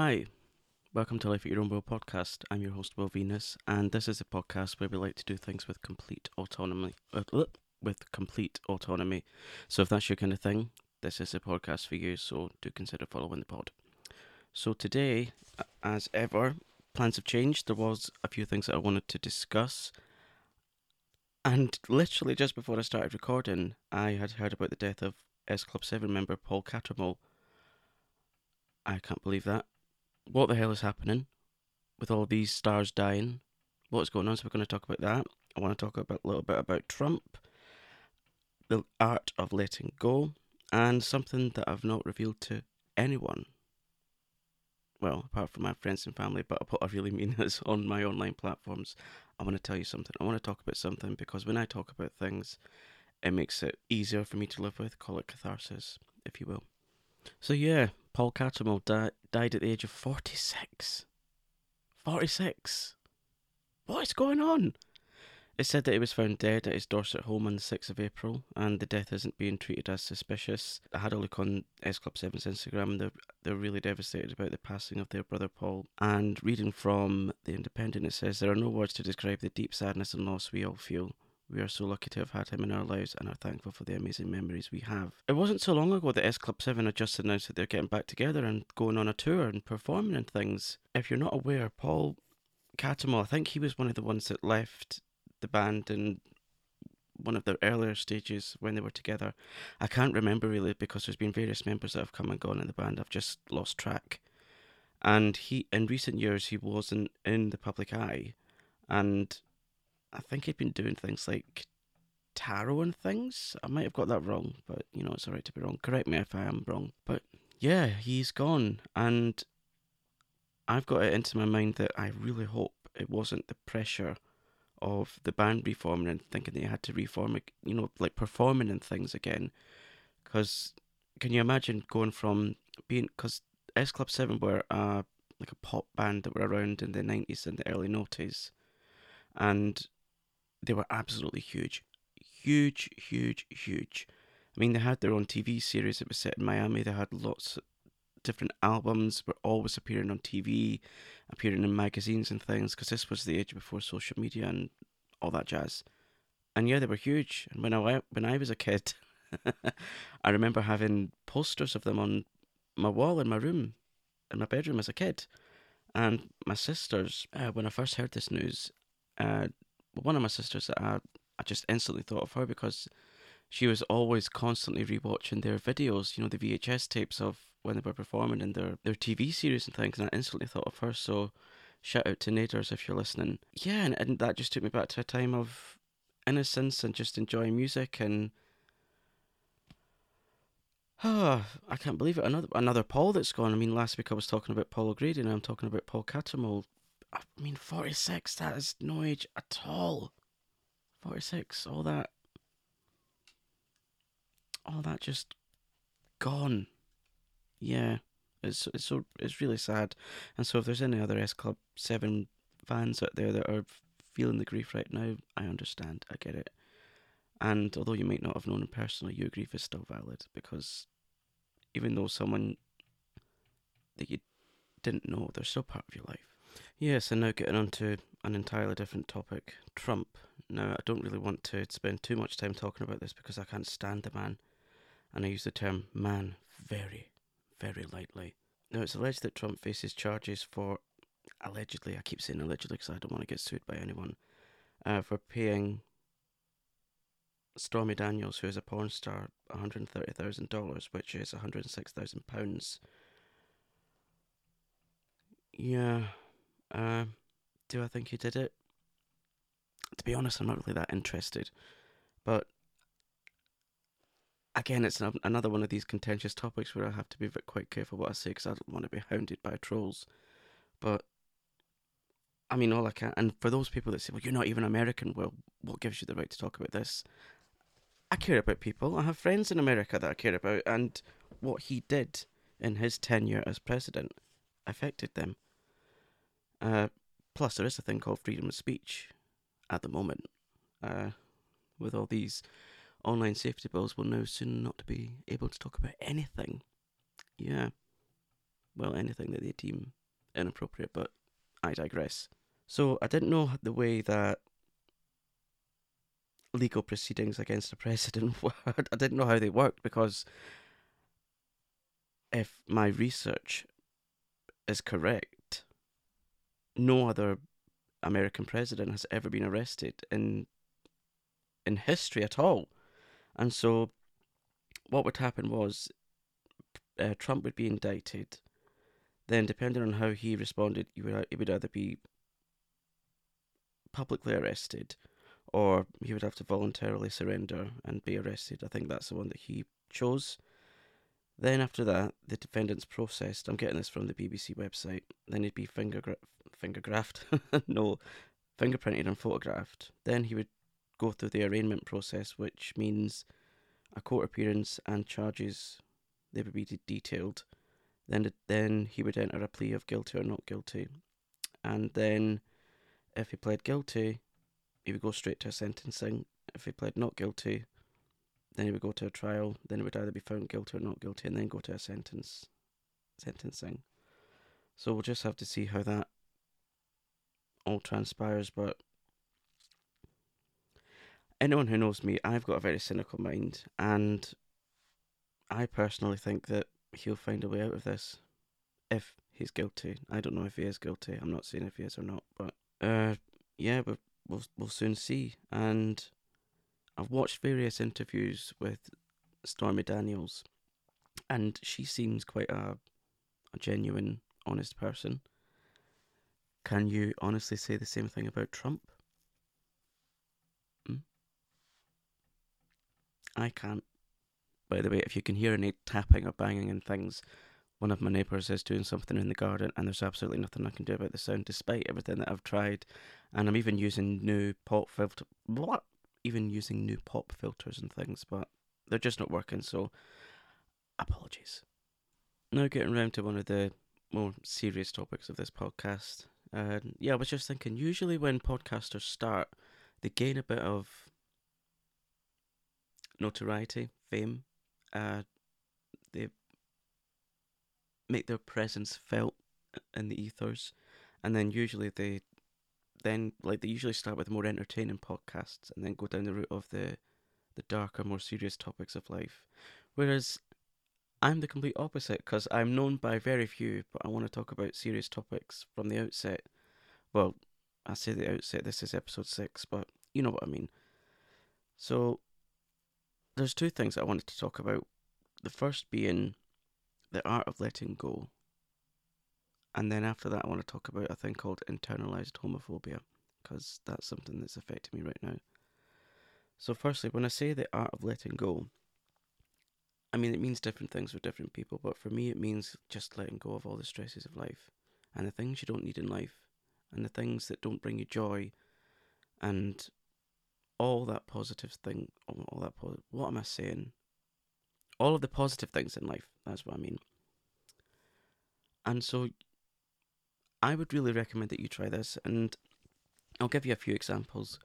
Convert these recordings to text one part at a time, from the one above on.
Hi, welcome to Life at Your Own Will podcast. I'm your host, Will Venus, and this is a podcast where we like to do things with complete autonomy. Uh, uh, with complete autonomy. So if that's your kind of thing, this is a podcast for you. So do consider following the pod. So today, as ever, plans have changed. There was a few things that I wanted to discuss. And literally just before I started recording, I had heard about the death of S Club 7 member Paul Cattermole. I can't believe that. What the hell is happening with all these stars dying? What's going on? So we're going to talk about that. I want to talk about, a little bit about Trump, the art of letting go, and something that I've not revealed to anyone. Well, apart from my friends and family, but what I really mean is on my online platforms. I want to tell you something. I want to talk about something because when I talk about things, it makes it easier for me to live with. Call it catharsis, if you will. So, yeah, Paul Cattermole di- died at the age of 46. 46. What is going on? It said that he was found dead at his Dorset home on the 6th of April, and the death isn't being treated as suspicious. I had a look on S Club 7's Instagram, and they're, they're really devastated about the passing of their brother Paul. And reading from The Independent, it says, There are no words to describe the deep sadness and loss we all feel. We are so lucky to have had him in our lives and are thankful for the amazing memories we have. It wasn't so long ago that S Club 7 had just announced that they're getting back together and going on a tour and performing and things. If you're not aware, Paul Cattermole, I think he was one of the ones that left the band in one of their earlier stages when they were together. I can't remember really because there's been various members that have come and gone in the band. I've just lost track. And he, in recent years, he wasn't in the public eye, and I think he'd been doing things like tarot and things. I might have got that wrong, but you know it's alright to be wrong. Correct me if I am wrong. But yeah, he's gone, and I've got it into my mind that I really hope it wasn't the pressure of the band reforming and thinking they had to reform, it. you know, like performing and things again. Because can you imagine going from being, because S Club 7 were uh, like a pop band that were around in the 90s and the early noughties, and they were absolutely huge. Huge, huge, huge. I mean, they had their own TV series that was set in Miami. They had lots of different albums were always appearing on TV, appearing in magazines and things, because this was the age before social media and all that jazz. And yeah, they were huge. And when I when I was a kid, I remember having posters of them on my wall in my room, in my bedroom as a kid. And my sisters, uh, when I first heard this news, uh, one of my sisters, that I, I just instantly thought of her because she was always constantly rewatching their videos, you know, the VHS tapes of when they were performing in their, their TV series and things, and I instantly thought of her. So, shout out to Naders if you're listening. Yeah, and, and that just took me back to a time of innocence and just enjoying music and. Oh, I can't believe it. Another another Paul that's gone. I mean, last week I was talking about Paul O'Grady, and I'm talking about Paul Cattermole. I mean, 46, that is no age at all. 46, all that. All that just gone yeah, it's it's it's really sad. And so if there's any other S Club Seven fans out there that are feeling the grief right now, I understand. I get it. And although you might not have known him personally, your grief is still valid because even though someone that you didn't know, they're still part of your life. Yes, and now getting on to an entirely different topic Trump. Now, I don't really want to spend too much time talking about this because I can't stand the man. And I use the term man very, very lightly. Now, it's alleged that Trump faces charges for, allegedly, I keep saying allegedly because I don't want to get sued by anyone, uh, for paying Stormy Daniels, who is a porn star, $130,000, which is £106,000. Yeah. Uh, do I think he did it? To be honest, I'm not really that interested. But again, it's an, another one of these contentious topics where I have to be quite careful what I say because I don't want to be hounded by trolls. But I mean, all I can, and for those people that say, "Well, you're not even American," well, what gives you the right to talk about this? I care about people. I have friends in America that I care about, and what he did in his tenure as president affected them. Uh, plus, there is a thing called freedom of speech at the moment, uh, with all these online safety bills we'll now soon not to be able to talk about anything. Yeah. well, anything that they deem inappropriate, but I digress. So I didn't know the way that legal proceedings against the president were. I didn't know how they worked because if my research is correct, no other American president has ever been arrested in in history at all. And so what would happen was uh, Trump would be indicted. Then, depending on how he responded, he would, he would either be publicly arrested or he would have to voluntarily surrender and be arrested. I think that's the one that he chose. Then after that, the defendant's processed. I'm getting this from the BBC website. Then he'd be finger gra- finger graphed, no, fingerprinted and photographed. Then he would go through the arraignment process, which means a court appearance and charges. They would be de- detailed. Then then he would enter a plea of guilty or not guilty, and then if he pled guilty, he would go straight to sentencing. If he pled not guilty, then he would go to a trial. Then he would either be found guilty or not guilty, and then go to a sentence, sentencing. So we'll just have to see how that all transpires. But anyone who knows me, I've got a very cynical mind, and I personally think that he'll find a way out of this if he's guilty. I don't know if he is guilty. I'm not saying if he is or not, but uh, yeah, we'll we'll we'll soon see. And I've watched various interviews with Stormy Daniels, and she seems quite a a genuine, honest person. Can you honestly say the same thing about Trump? Hmm? I can't. By the way, if you can hear any tapping or banging and things, one of my neighbours is doing something in the garden, and there's absolutely nothing I can do about the sound, despite everything that I've tried. And I'm even using new pop filter, what? Even using new pop filters and things, but they're just not working. So, apologies. Now, getting round to one of the more serious topics of this podcast. Uh, yeah, I was just thinking. Usually, when podcasters start, they gain a bit of notoriety, fame. Uh, they make their presence felt in the ethers, and then usually they then like they usually start with more entertaining podcasts and then go down the route of the the darker, more serious topics of life. Whereas I'm the complete opposite because I'm known by very few, but I want to talk about serious topics from the outset. Well, I say the outset, this is episode six, but you know what I mean. So, there's two things I wanted to talk about. The first being the art of letting go. And then after that, I want to talk about a thing called internalized homophobia, because that's something that's affecting me right now. So, firstly, when I say the art of letting go, I mean, it means different things for different people, but for me, it means just letting go of all the stresses of life and the things you don't need in life and the things that don't bring you joy and all that positive thing, all that, po- what am I saying? all of the positive things in life. That's what I mean. And so I would really recommend that you try this, and I'll give you a few examples.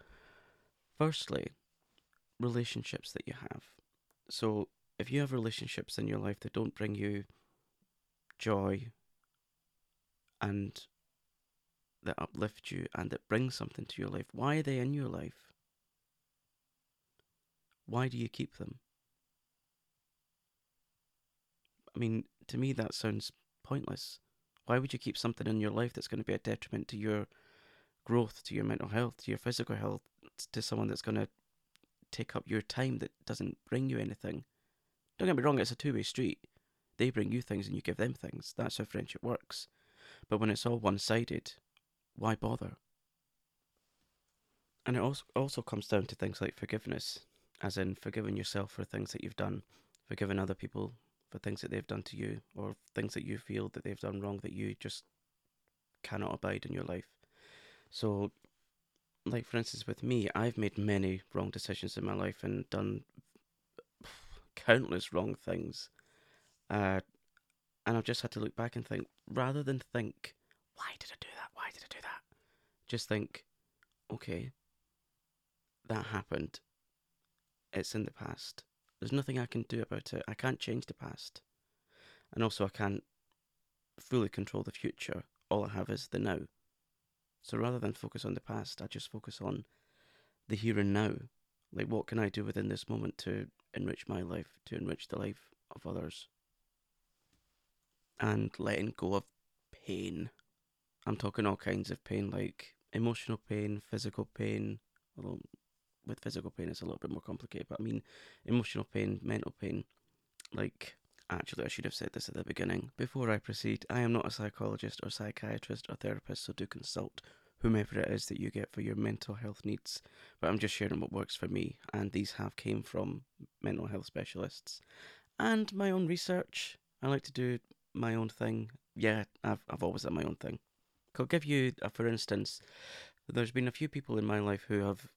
Firstly, relationships that you have. So if you have relationships in your life that don't bring you joy and that uplift you and that bring something to your life, why are they in your life? Why do you keep them? I mean, to me, that sounds pointless. Why would you keep something in your life that's going to be a detriment to your growth, to your mental health, to your physical health, to someone that's going to take up your time that doesn't bring you anything? Don't get me wrong, it's a two way street. They bring you things and you give them things. That's how friendship works. But when it's all one sided, why bother? And it also also comes down to things like forgiveness, as in forgiving yourself for things that you've done, forgiving other people for things that they've done to you or things that you feel that they've done wrong that you just cannot abide in your life. So, like for instance, with me, I've made many wrong decisions in my life and done countless wrong things. Uh, and I've just had to look back and think, rather than think, why did I do that? Why did I do that? Just think, okay, that happened. It's in the past. There's nothing I can do about it. I can't change the past. And also, I can't fully control the future. All I have is the now. So rather than focus on the past, I just focus on the here and now. Like, what can I do within this moment to enrich my life, to enrich the life of others? And letting go of pain. I'm talking all kinds of pain, like emotional pain, physical pain. Although with physical pain, it's a little bit more complicated, but I mean emotional pain, mental pain. Like, actually, I should have said this at the beginning. Before I proceed, I am not a psychologist or psychiatrist or therapist, so do consult whomever it is that you get for your mental health needs. But I'm just sharing what works for me, and these have came from mental health specialists and my own research. I like to do my own thing. Yeah, I've I've always done my own thing. I'll give you, a, for instance, there's been a few people in my life who have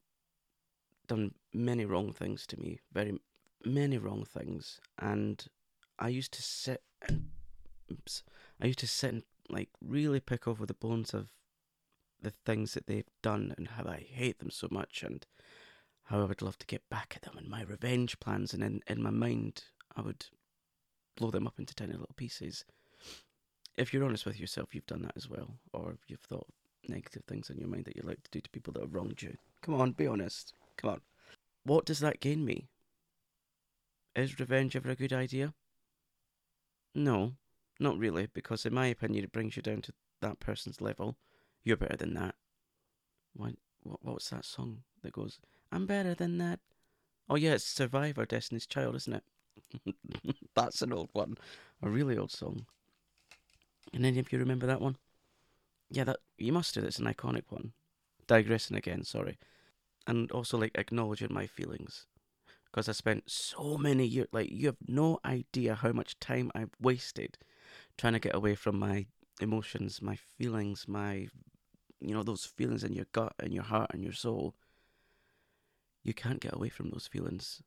done many wrong things to me, very many wrong things, and I used to sit and oops, I used to sit and like really pick over the bones of the things that they've done and how I hate them so much and how I would love to get back at them and my revenge plans and in, in my mind I would blow them up into tiny little pieces. If you're honest with yourself, you've done that as well, or you've thought negative things in your mind that you like to do to people that have wronged you. Come on, be honest. Come on. What does that gain me? Is revenge ever a good idea? No, not really, because in my opinion, it brings you down to that person's level. You're better than that. What, what what's that song that goes, I'm better than that? Oh, yeah, it's Survivor, Destiny's Child, isn't it? That's an old one. A really old song. And any of you remember that one? Yeah, that you must do. That's an iconic one. Digressing again, sorry. And also like acknowledging my feelings. Because I spent so many years like you have no idea how much time I've wasted trying to get away from my emotions, my feelings, my you know, those feelings in your gut and your heart and your soul. You can't get away from those feelings.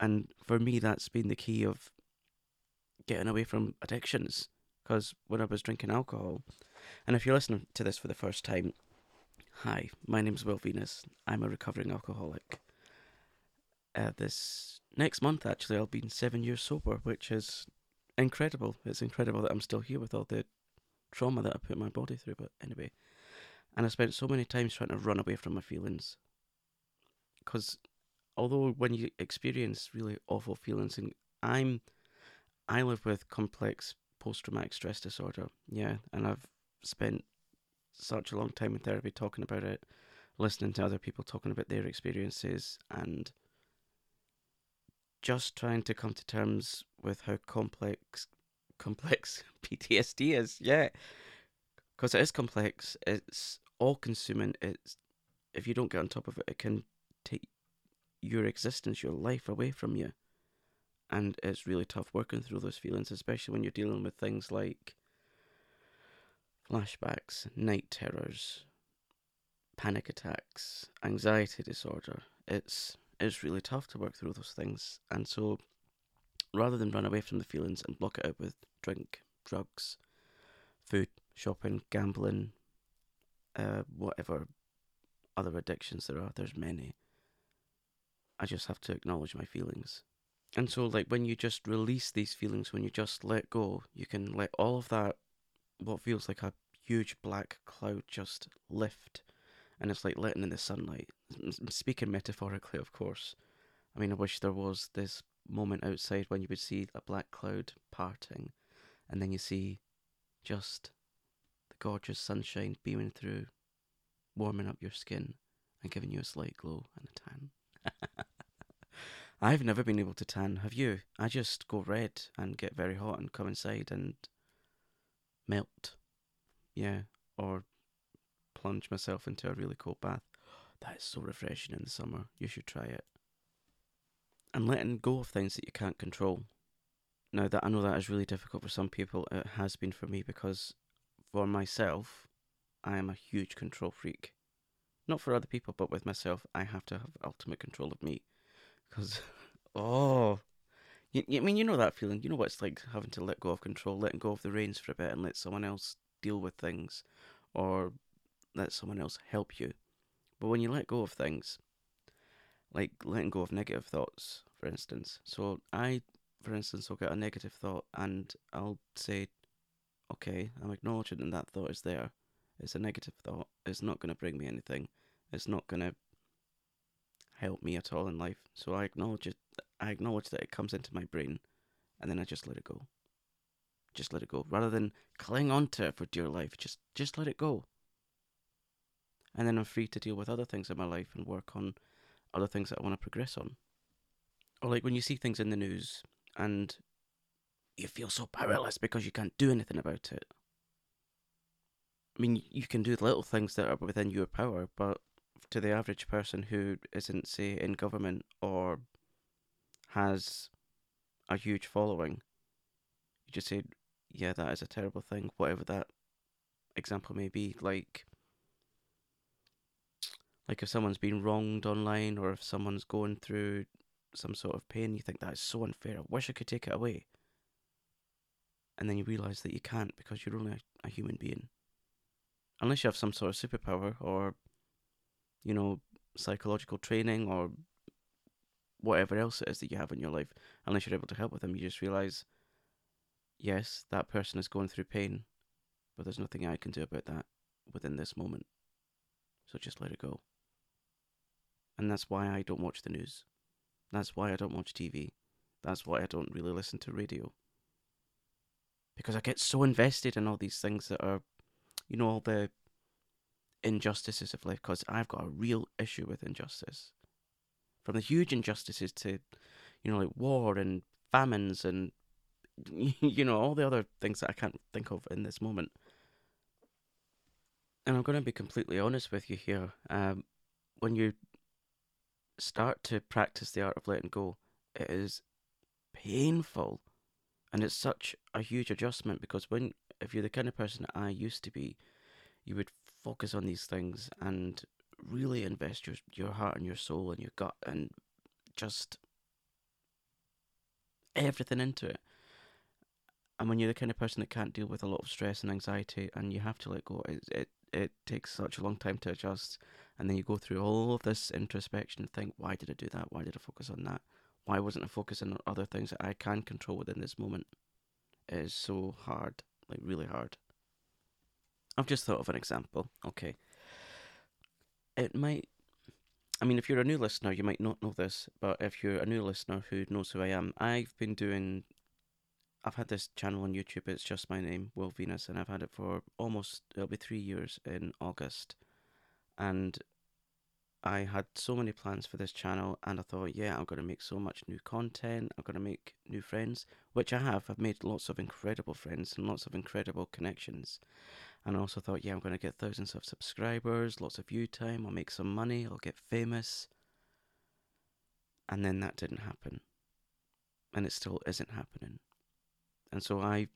And for me, that's been the key of getting away from addictions. Because when I was drinking alcohol, and if you're listening to this for the first time, hi, my name's Will Venus. I'm a recovering alcoholic. Uh, this next month, actually, I'll be seven years sober, which is incredible. It's incredible that I'm still here with all the trauma that I put my body through. But anyway, and I spent so many times trying to run away from my feelings. Because although when you experience really awful feelings, and I'm, I live with complex post traumatic stress disorder, yeah, and I've spent such a long time in therapy talking about it, listening to other people talking about their experiences, and just trying to come to terms with how complex complex PTSD is. Yeah, because it is complex. It's all consuming. It's if you don't get on top of it, it can take your existence, your life away from you. And it's really tough working through those feelings, especially when you're dealing with things like flashbacks, night terrors, panic attacks, anxiety disorder. It's it's really tough to work through those things. And so rather than run away from the feelings and block it out with drink, drugs, food, shopping, gambling, uh, whatever other addictions there are, there's many. I just have to acknowledge my feelings. And so, like, when you just release these feelings, when you just let go, you can let all of that, what feels like a huge black cloud, just lift. And it's like letting in the sunlight. Speaking metaphorically, of course. I mean, I wish there was this moment outside when you would see a black cloud parting, and then you see just the gorgeous sunshine beaming through, warming up your skin, and giving you a slight glow and a tan. I've never been able to tan. Have you? I just go red and get very hot and come inside and melt. Yeah, or plunge myself into a really cold bath. That is so refreshing in the summer. You should try it. And letting go of things that you can't control. Now that I know that is really difficult for some people, it has been for me because for myself, I am a huge control freak. Not for other people, but with myself, I have to have ultimate control of me. Because, oh, you, I mean, you know that feeling. You know what it's like having to let go of control, letting go of the reins for a bit and let someone else deal with things or let someone else help you. But when you let go of things, like letting go of negative thoughts, for instance. So I, for instance, will get a negative thought and I'll say, okay, I'm acknowledging that thought is there. It's a negative thought. It's not going to bring me anything. It's not going to help me at all in life. So I acknowledge it. I acknowledge that it comes into my brain, and then I just let it go. Just let it go, rather than cling on to it for dear life. Just, just let it go. And then I'm free to deal with other things in my life and work on other things that I want to progress on. Or like when you see things in the news and you feel so powerless because you can't do anything about it. I mean, you can do little things that are within your power, but to the average person who isn't, say, in government or has a huge following, you just say, yeah, that is a terrible thing, whatever that example may be. Like, like if someone's been wronged online or if someone's going through some sort of pain, you think that is so unfair. I wish I could take it away. And then you realise that you can't because you're only a, a human being. Unless you have some sort of superpower or, you know, psychological training or whatever else it is that you have in your life, unless you're able to help with them, you just realise, yes, that person is going through pain, but there's nothing I can do about that within this moment. So just let it go. And that's why I don't watch the news. That's why I don't watch TV. That's why I don't really listen to radio. Because I get so invested in all these things that are, you know, all the injustices of life. Because I've got a real issue with injustice. From the huge injustices to, you know, like war and famines and, you know, all the other things that I can't think of in this moment. And I'm going to be completely honest with you here. Um, when you start to practice the art of letting go, it is painful. And it's such a huge adjustment because when, if you're the kind of person I used to be, you would focus on these things and really invest your, your heart and your soul and your gut and just everything into it. And when you're the kind of person that can't deal with a lot of stress and anxiety and you have to let go, it, it, it takes such a long time to adjust and then you go through all of this introspection and think, why did I do that? Why did I focus on that? Why wasn't I focusing on other things that I can control within this moment? It is so hard, like really hard. I've just thought of an example. Okay. It might, I mean, if you're a new listener, you might not know this, but if you're a new listener who knows who I am, I've been doing I've had this channel on YouTube. It's just my name, Will Venus, and I've had it for almost it'll be three years in August and I had so many plans for this channel, and I thought, yeah, I'm going to make so much new content. I'm going to make new friends, which I have. I've made lots of incredible friends and lots of incredible connections. And I also thought, yeah, I'm going to get thousands of subscribers, lots of view time. I'll make some money. I'll get famous. And then that didn't happen, and it still isn't happening. And so I,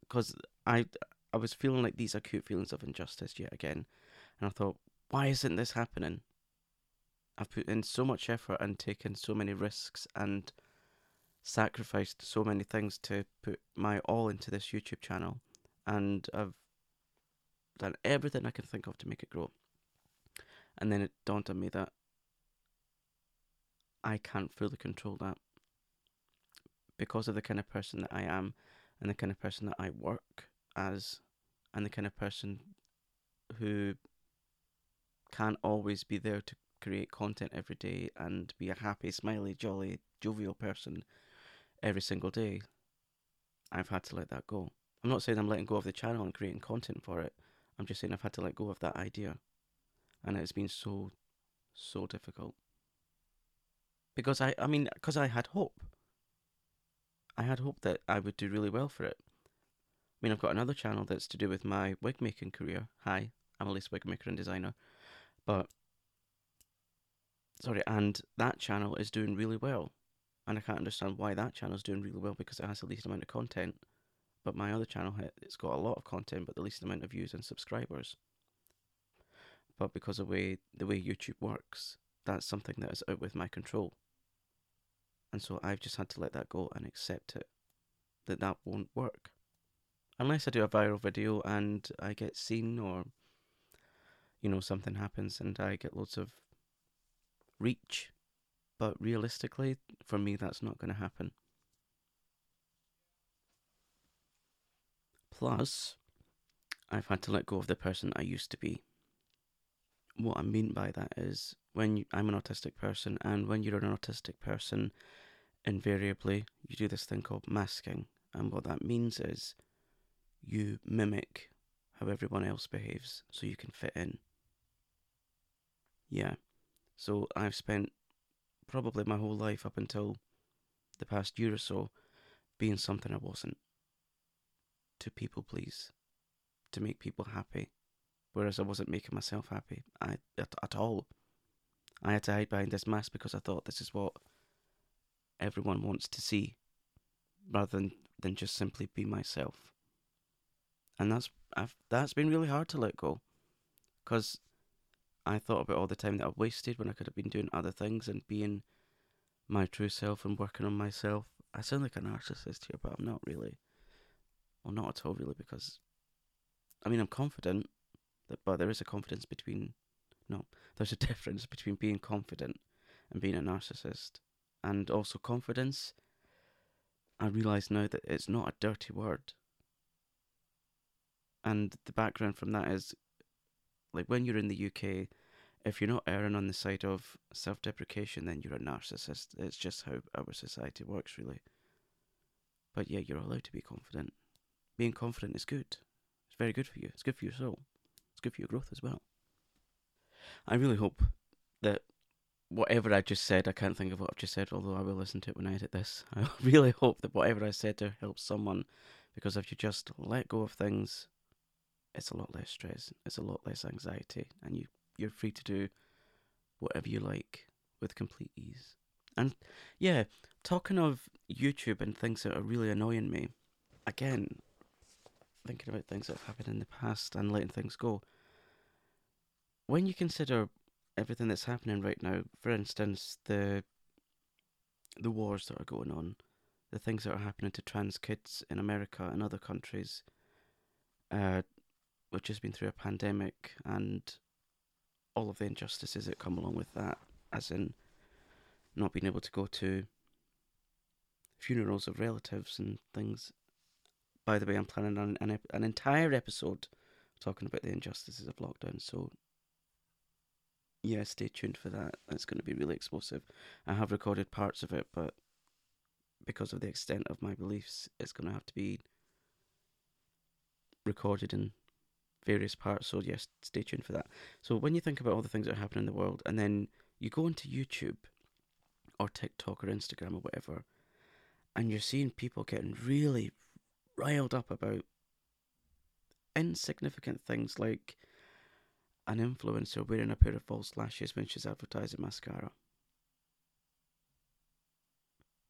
because I, I was feeling like these acute feelings of injustice yet again and I thought, why isn't this happening? I've put in so much effort and taken so many risks and sacrificed so many things to put my all into this YouTube channel. And I've done everything I can think of to make it grow. And then it dawned on me that I can't fully control that because of the kind of person that I am and the kind of person that I work as and the kind of person who can't always be there to create content every day and be a happy, smiley, jolly, jovial person every single day. I've had to let that go. I'm not saying I'm letting go of the channel and creating content for it. I'm just saying I've had to let go of that idea. And it's been so, so difficult. Because I, I mean, because I had hope. I had hope that I would do really well for it. I mean, I've got another channel that's to do with my wig making career. Hi, I'm Elise Wig Maker and Designer. But sorry, and that channel is doing really well. And I can't understand why that channel is doing really well because it has the least amount of content. But my other channel, it's got a lot of content, but the least amount of views and subscribers. But because of the way, the way YouTube works, that's something that is out with my control. And so I've just had to let that go and accept it. That that won't work. Unless I do a viral video and I get seen or you know, something happens and I get loads of reach. But realistically, for me, that's not going to happen. Plus, I've had to let go of the person I used to be. What I mean by that is when you, I'm an autistic person, and when you're an autistic person, invariably you do this thing called masking. And what that means is you mimic how everyone else behaves so you can fit in. Yeah. So I've spent probably my whole life up until the past year or so being something I wasn't. To people please. To make people happy. Whereas I wasn't making myself happy I, at, at all. I had to hide behind this mask because I thought this is what everyone wants to see rather than, than just simply be myself. And that's I've, that's been really hard to let go because I thought about all the time that I've wasted when I could have been doing other things and being my true self and working on myself. I sound like a narcissist here, but I'm not really. Well, not at all, really, because I mean, I'm confident, that, but there is a confidence between. No, there's a difference between being confident and being a narcissist. And also, confidence, I realise now that it's not a dirty word. And the background from that is like when you're in the UK, if you're not erring on the side of self deprecation, then you're a narcissist. It's just how our society works, really. But yeah, you're allowed to be confident. Being confident is good. It's very good for you. It's good for your soul. It's good for your growth as well. I really hope that whatever I just said, I can't think of what I've just said, although I will listen to it when I edit this. I really hope that whatever I said there helps someone because if you just let go of things, it's a lot less stress, it's a lot less anxiety, and you, you're free to do whatever you like with complete ease. And yeah, talking of YouTube and things that are really annoying me, again, thinking about things that have happened in the past and letting things go. When you consider everything that's happening right now, for instance, the the wars that are going on, the things that are happening to trans kids in America and other countries, uh, just been through a pandemic and all of the injustices that come along with that, as in not being able to go to funerals of relatives and things. By the way, I'm planning on an, an entire episode talking about the injustices of lockdown, so yeah, stay tuned for that. It's going to be really explosive. I have recorded parts of it, but because of the extent of my beliefs, it's going to have to be recorded in various parts. So yes, stay tuned for that. So when you think about all the things that are happening in the world, and then you go into YouTube or TikTok or Instagram or whatever, and you're seeing people getting really riled up about insignificant things like an influencer wearing a pair of false lashes when she's advertising mascara.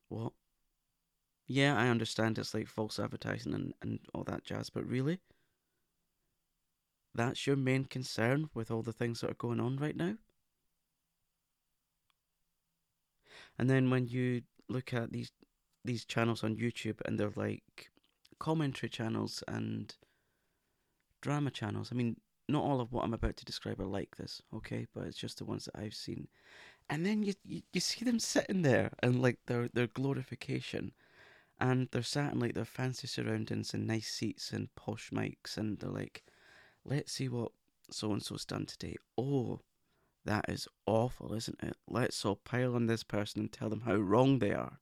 What? Yeah, I understand it's like false advertising and, and all that jazz, but really? That's your main concern with all the things that are going on right now? And then when you look at these these channels on YouTube and they're like commentary channels and drama channels. I mean, not all of what I'm about to describe are like this, okay? But it's just the ones that I've seen. And then you you, you see them sitting there and like their their glorification and they're sat in like their fancy surroundings and nice seats and posh mics and they're like let's see what so and so's done today. Oh, that is awful, isn't it? Let's all pile on this person and tell them how wrong they are.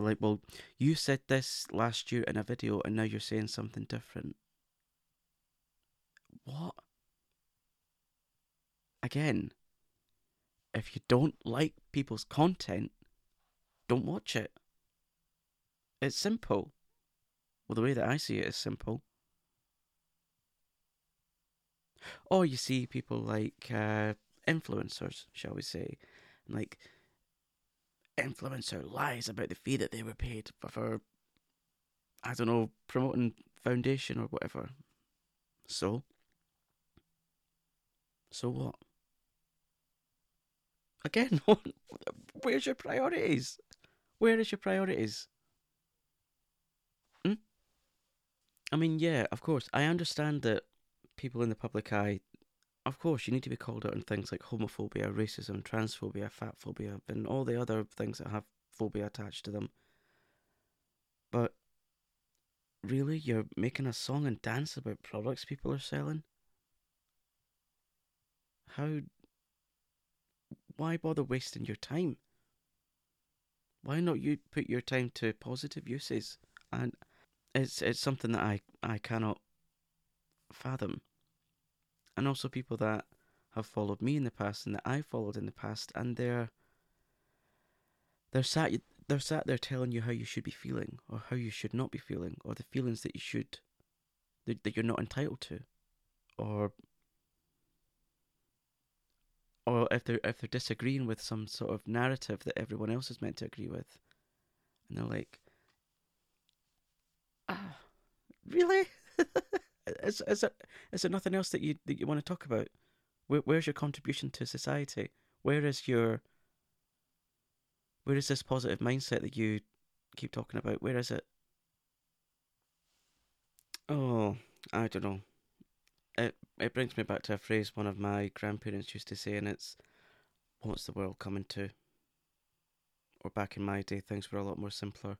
Or like, well, you said this last year in a video and now you're saying something different. What? Again, if you don't like people's content, don't watch it. It's simple. Well, the way that I see it is simple. Or you see people like uh, influencers, shall we say, like influencer lies about the fee that they were paid for, I don't know, promoting foundation or whatever. So, so what? Again, where's your priorities? Where is your priorities? Hmm? I mean, yeah, of course, I understand that people in the public eye, of course, you need to be called out on things like homophobia, racism, transphobia, fat phobia, and all the other things that have phobia attached to them. But really? You're making a song and dance about products people are selling? How. Why bother wasting your time? Why not you put your time to positive uses? And it's it's something that I, I cannot fathom. And also people that have followed me in the past and that I followed in the past and they're they're sat they're sat there telling you how you should be feeling or how you should not be feeling or the feelings that you should that, that you're not entitled to. Or or if they're if they're disagreeing with some sort of narrative that everyone else is meant to agree with and they're like ah really is, is, there, is there nothing else that you that you want to talk about where, where's your contribution to society where is your where is this positive mindset that you keep talking about? Where is it? Oh, I don't know. It it brings me back to a phrase one of my grandparents used to say, and it's, "What's the world coming to?" Or back in my day, things were a lot more simpler.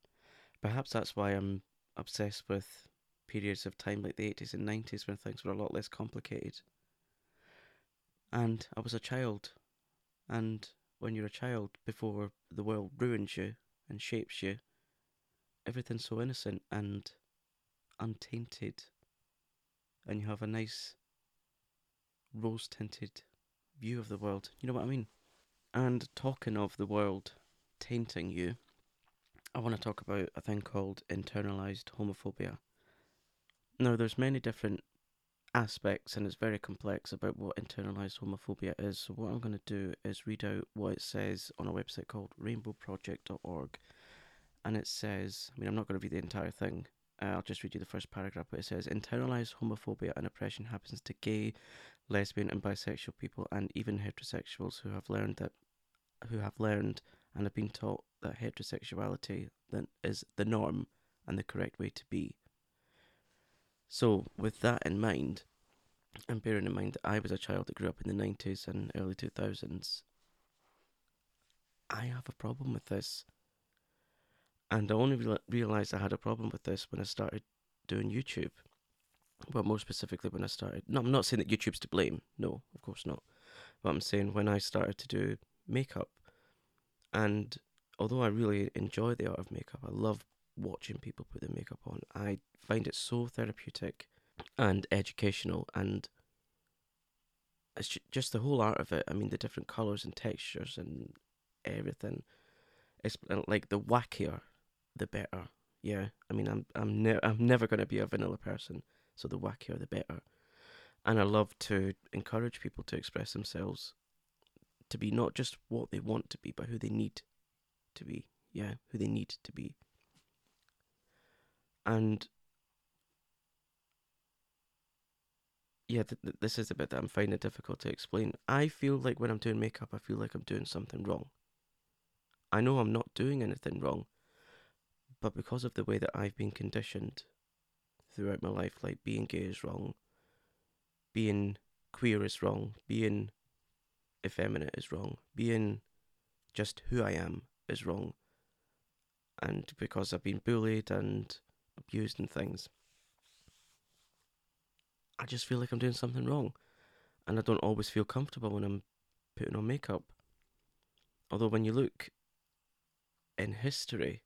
Perhaps that's why I'm obsessed with periods of time like the eighties and nineties when things were a lot less complicated. And I was a child, and when you're a child before the world ruins you and shapes you. Everything's so innocent and untainted, and you have a nice rose tinted view of the world. You know what I mean? And talking of the world tainting you, I want to talk about a thing called internalized homophobia. Now, there's many different aspects and it's very complex about what internalized homophobia is. So, what I'm going to do is read out what it says on a website called rainbowproject.org. And it says, I mean, I'm not going to read the entire thing, uh, I'll just read you the first paragraph, but it says internalized homophobia and oppression happens to gay, lesbian, and bisexual people, and even heterosexuals who have learned that, who have learned and have been taught that heterosexuality is the norm and the correct way to be. So, with that in mind, and bearing in mind that I was a child that grew up in the 90s and early 2000s, I have a problem with this. And I only re- realised I had a problem with this when I started doing YouTube. Well, more specifically, when I started. No, I'm not saying that YouTube's to blame. No, of course not. But I'm saying when I started to do makeup. And although I really enjoy the art of makeup, I love watching people put their makeup on. I find it so therapeutic and educational, and it's just the whole art of it. I mean, the different colors and textures and everything. It's like the wackier, the better. Yeah, I mean, I'm I'm ne- I'm never gonna be a vanilla person, so the wackier the better. And I love to encourage people to express themselves, to be not just what they want to be, but who they need to be. Yeah, who they need to be. And yeah, th- th- this is the bit that I'm finding difficult to explain. I feel like when I'm doing makeup, I feel like I'm doing something wrong. I know I'm not doing anything wrong, but because of the way that I've been conditioned throughout my life, like being gay is wrong, being queer is wrong, being effeminate is wrong, being just who I am is wrong. And because I've been bullied and abused and things, I just feel like I'm doing something wrong. And I don't always feel comfortable when I'm putting on makeup. Although, when you look in history,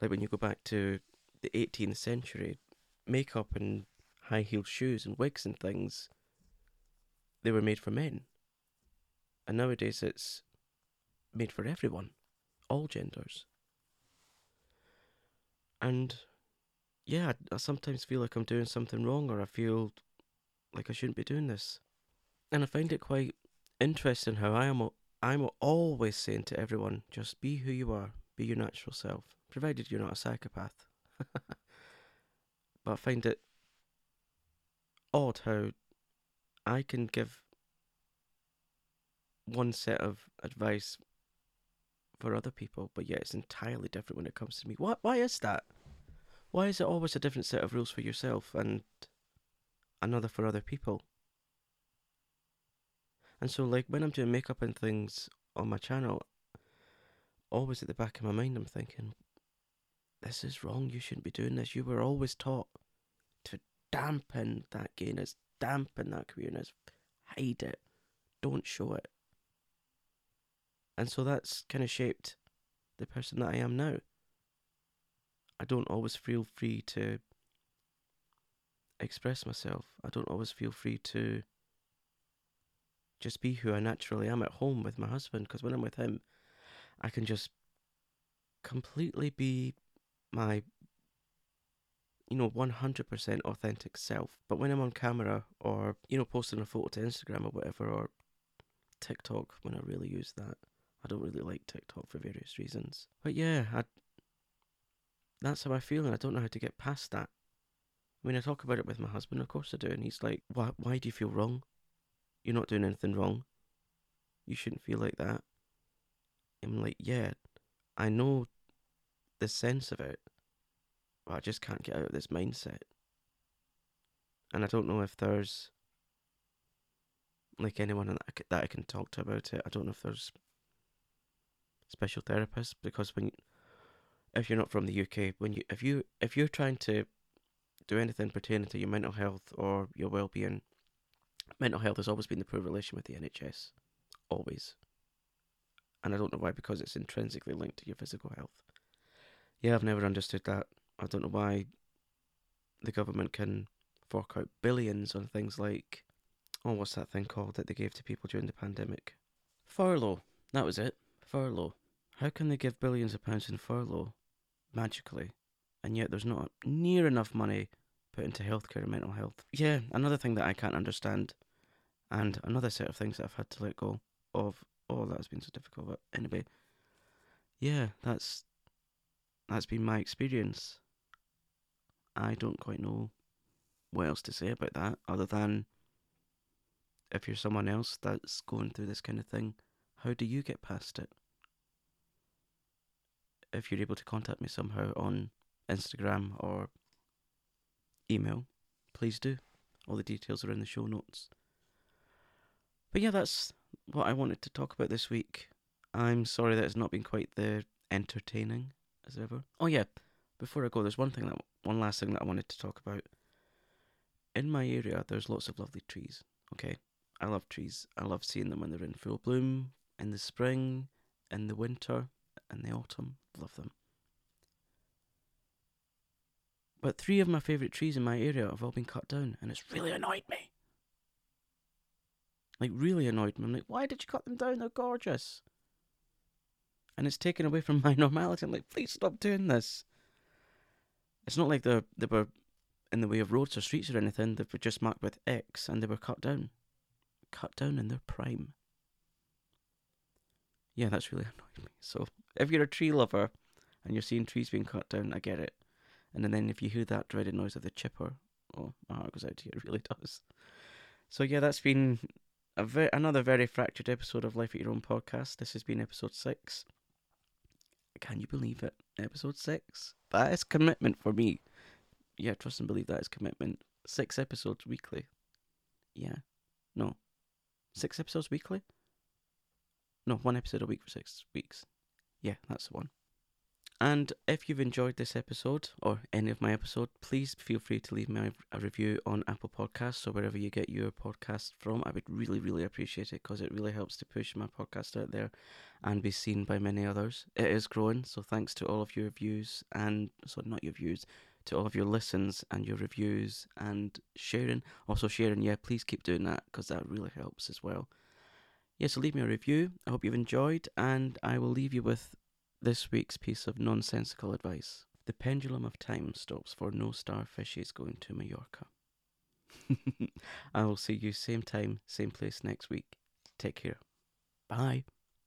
like when you go back to the 18th century, makeup and high heeled shoes and wigs and things, they were made for men. And nowadays it's made for everyone, all genders. And yeah, I, sometimes feel like I'm doing something wrong or I feel like I shouldn't be doing this. And I find it quite interesting how I am I'm always saying to everyone, just be who you are, be your natural self, provided you're not a psychopath. but I find it odd how I can give one set of advice for other people, but yet it's entirely different when it comes to me. What? Why is that? Why is it always a different set of rules for yourself and another for other people? And so, like, when I'm doing makeup and things on my channel, always at the back of my mind, I'm thinking, this is wrong. You shouldn't be doing this. You were always taught to dampen that gayness, dampen that queerness, hide it, don't show it. And so that's kind of shaped the person that I am now. I don't always feel free to express myself. I don't always feel free to just be who I naturally am at home with my husband because when I'm with him, I can just completely be my you know 100% authentic self but when i'm on camera or you know posting a photo to instagram or whatever or tiktok when i really use that i don't really like tiktok for various reasons but yeah I, that's how i feel and i don't know how to get past that I mean, I talk about it with my husband, of course I do, and he's like, "Why? Why do you feel wrong? You're not doing anything wrong. You shouldn't feel like that." I'm like, "Yeah, I know the sense of it, but I just can't get out of this mindset. And I don't know if there's like anyone that I, that I can talk to about it. I don't know if there's special therapists because when if you're not from the UK, when you if you if you're trying to do anything pertaining to your mental health or your well-being, mental health has always been the poor relation with the NHS, always. And I don't know why, because it's intrinsically linked to your physical health. Yeah, I've never understood that. I don't know why the government can fork out billions on things like, oh, what's that thing called that they gave to people during the pandemic? Furlough. That was it. Furlough. How can they give billions of pounds in furlough magically, and yet there's not near enough money put into healthcare and mental health? Yeah, another thing that I can't understand, and another set of things that I've had to let go of. Oh, that's been so difficult. But anyway, yeah, that's that's been my experience. I don't quite know what else to say about that other than if you're someone else that's going through this kind of thing, how do you get past it? If you're able to contact me somehow on Instagram or email, please do. All the details are in the show notes. But yeah, that's what I wanted to talk about this week. I'm sorry that it's not been quite the entertaining as ever. Oh yeah, before I go, there's one thing that one last thing that I wanted to talk about. In my area, there's lots of lovely trees. Okay, I love trees. I love seeing them when they're in full bloom in the spring, in the winter, in the autumn. Love them. But three of my favourite trees in my area have all been cut down, and it's really annoyed me. Like, really annoyed me. I'm like, why did you cut them down? They're gorgeous and it's taken away from my normality. I'm like, please stop doing this. It's not like they they were in the way of roads or streets or anything. They were just marked with X and they were cut down, cut down in their prime. Yeah, that's really annoyed me. So if you're a tree lover and you're seeing trees being cut down, I get it. And then if you hear that dreaded noise of the chipper, oh, my heart goes out to you. It really does. So yeah, that's been a ve- another very fractured episode of Life at Your Own podcast. This has been episode six. Can you believe it? Episode six. That is commitment for me. Yeah, trust and believe that is commitment. Six episodes weekly. Yeah. No. Six episodes weekly? No, one episode a week for six weeks. Yeah, that's the one. And if you've enjoyed this episode or any of my episode, please feel free to leave me a review on Apple Podcasts or wherever you get your podcast from. I would really, really appreciate it because it really helps to push my podcast out there and be seen by many others. It is growing, so thanks to all of your views and so not your views, to all of your listens and your reviews and sharing. Also sharing, yeah, please keep doing that because that really helps as well. Yeah, so leave me a review. I hope you've enjoyed, and I will leave you with this week's piece of nonsensical advice. The pendulum of time stops for no starfishes going to Mallorca. I will see you same time, same place next week. Take care. Bye.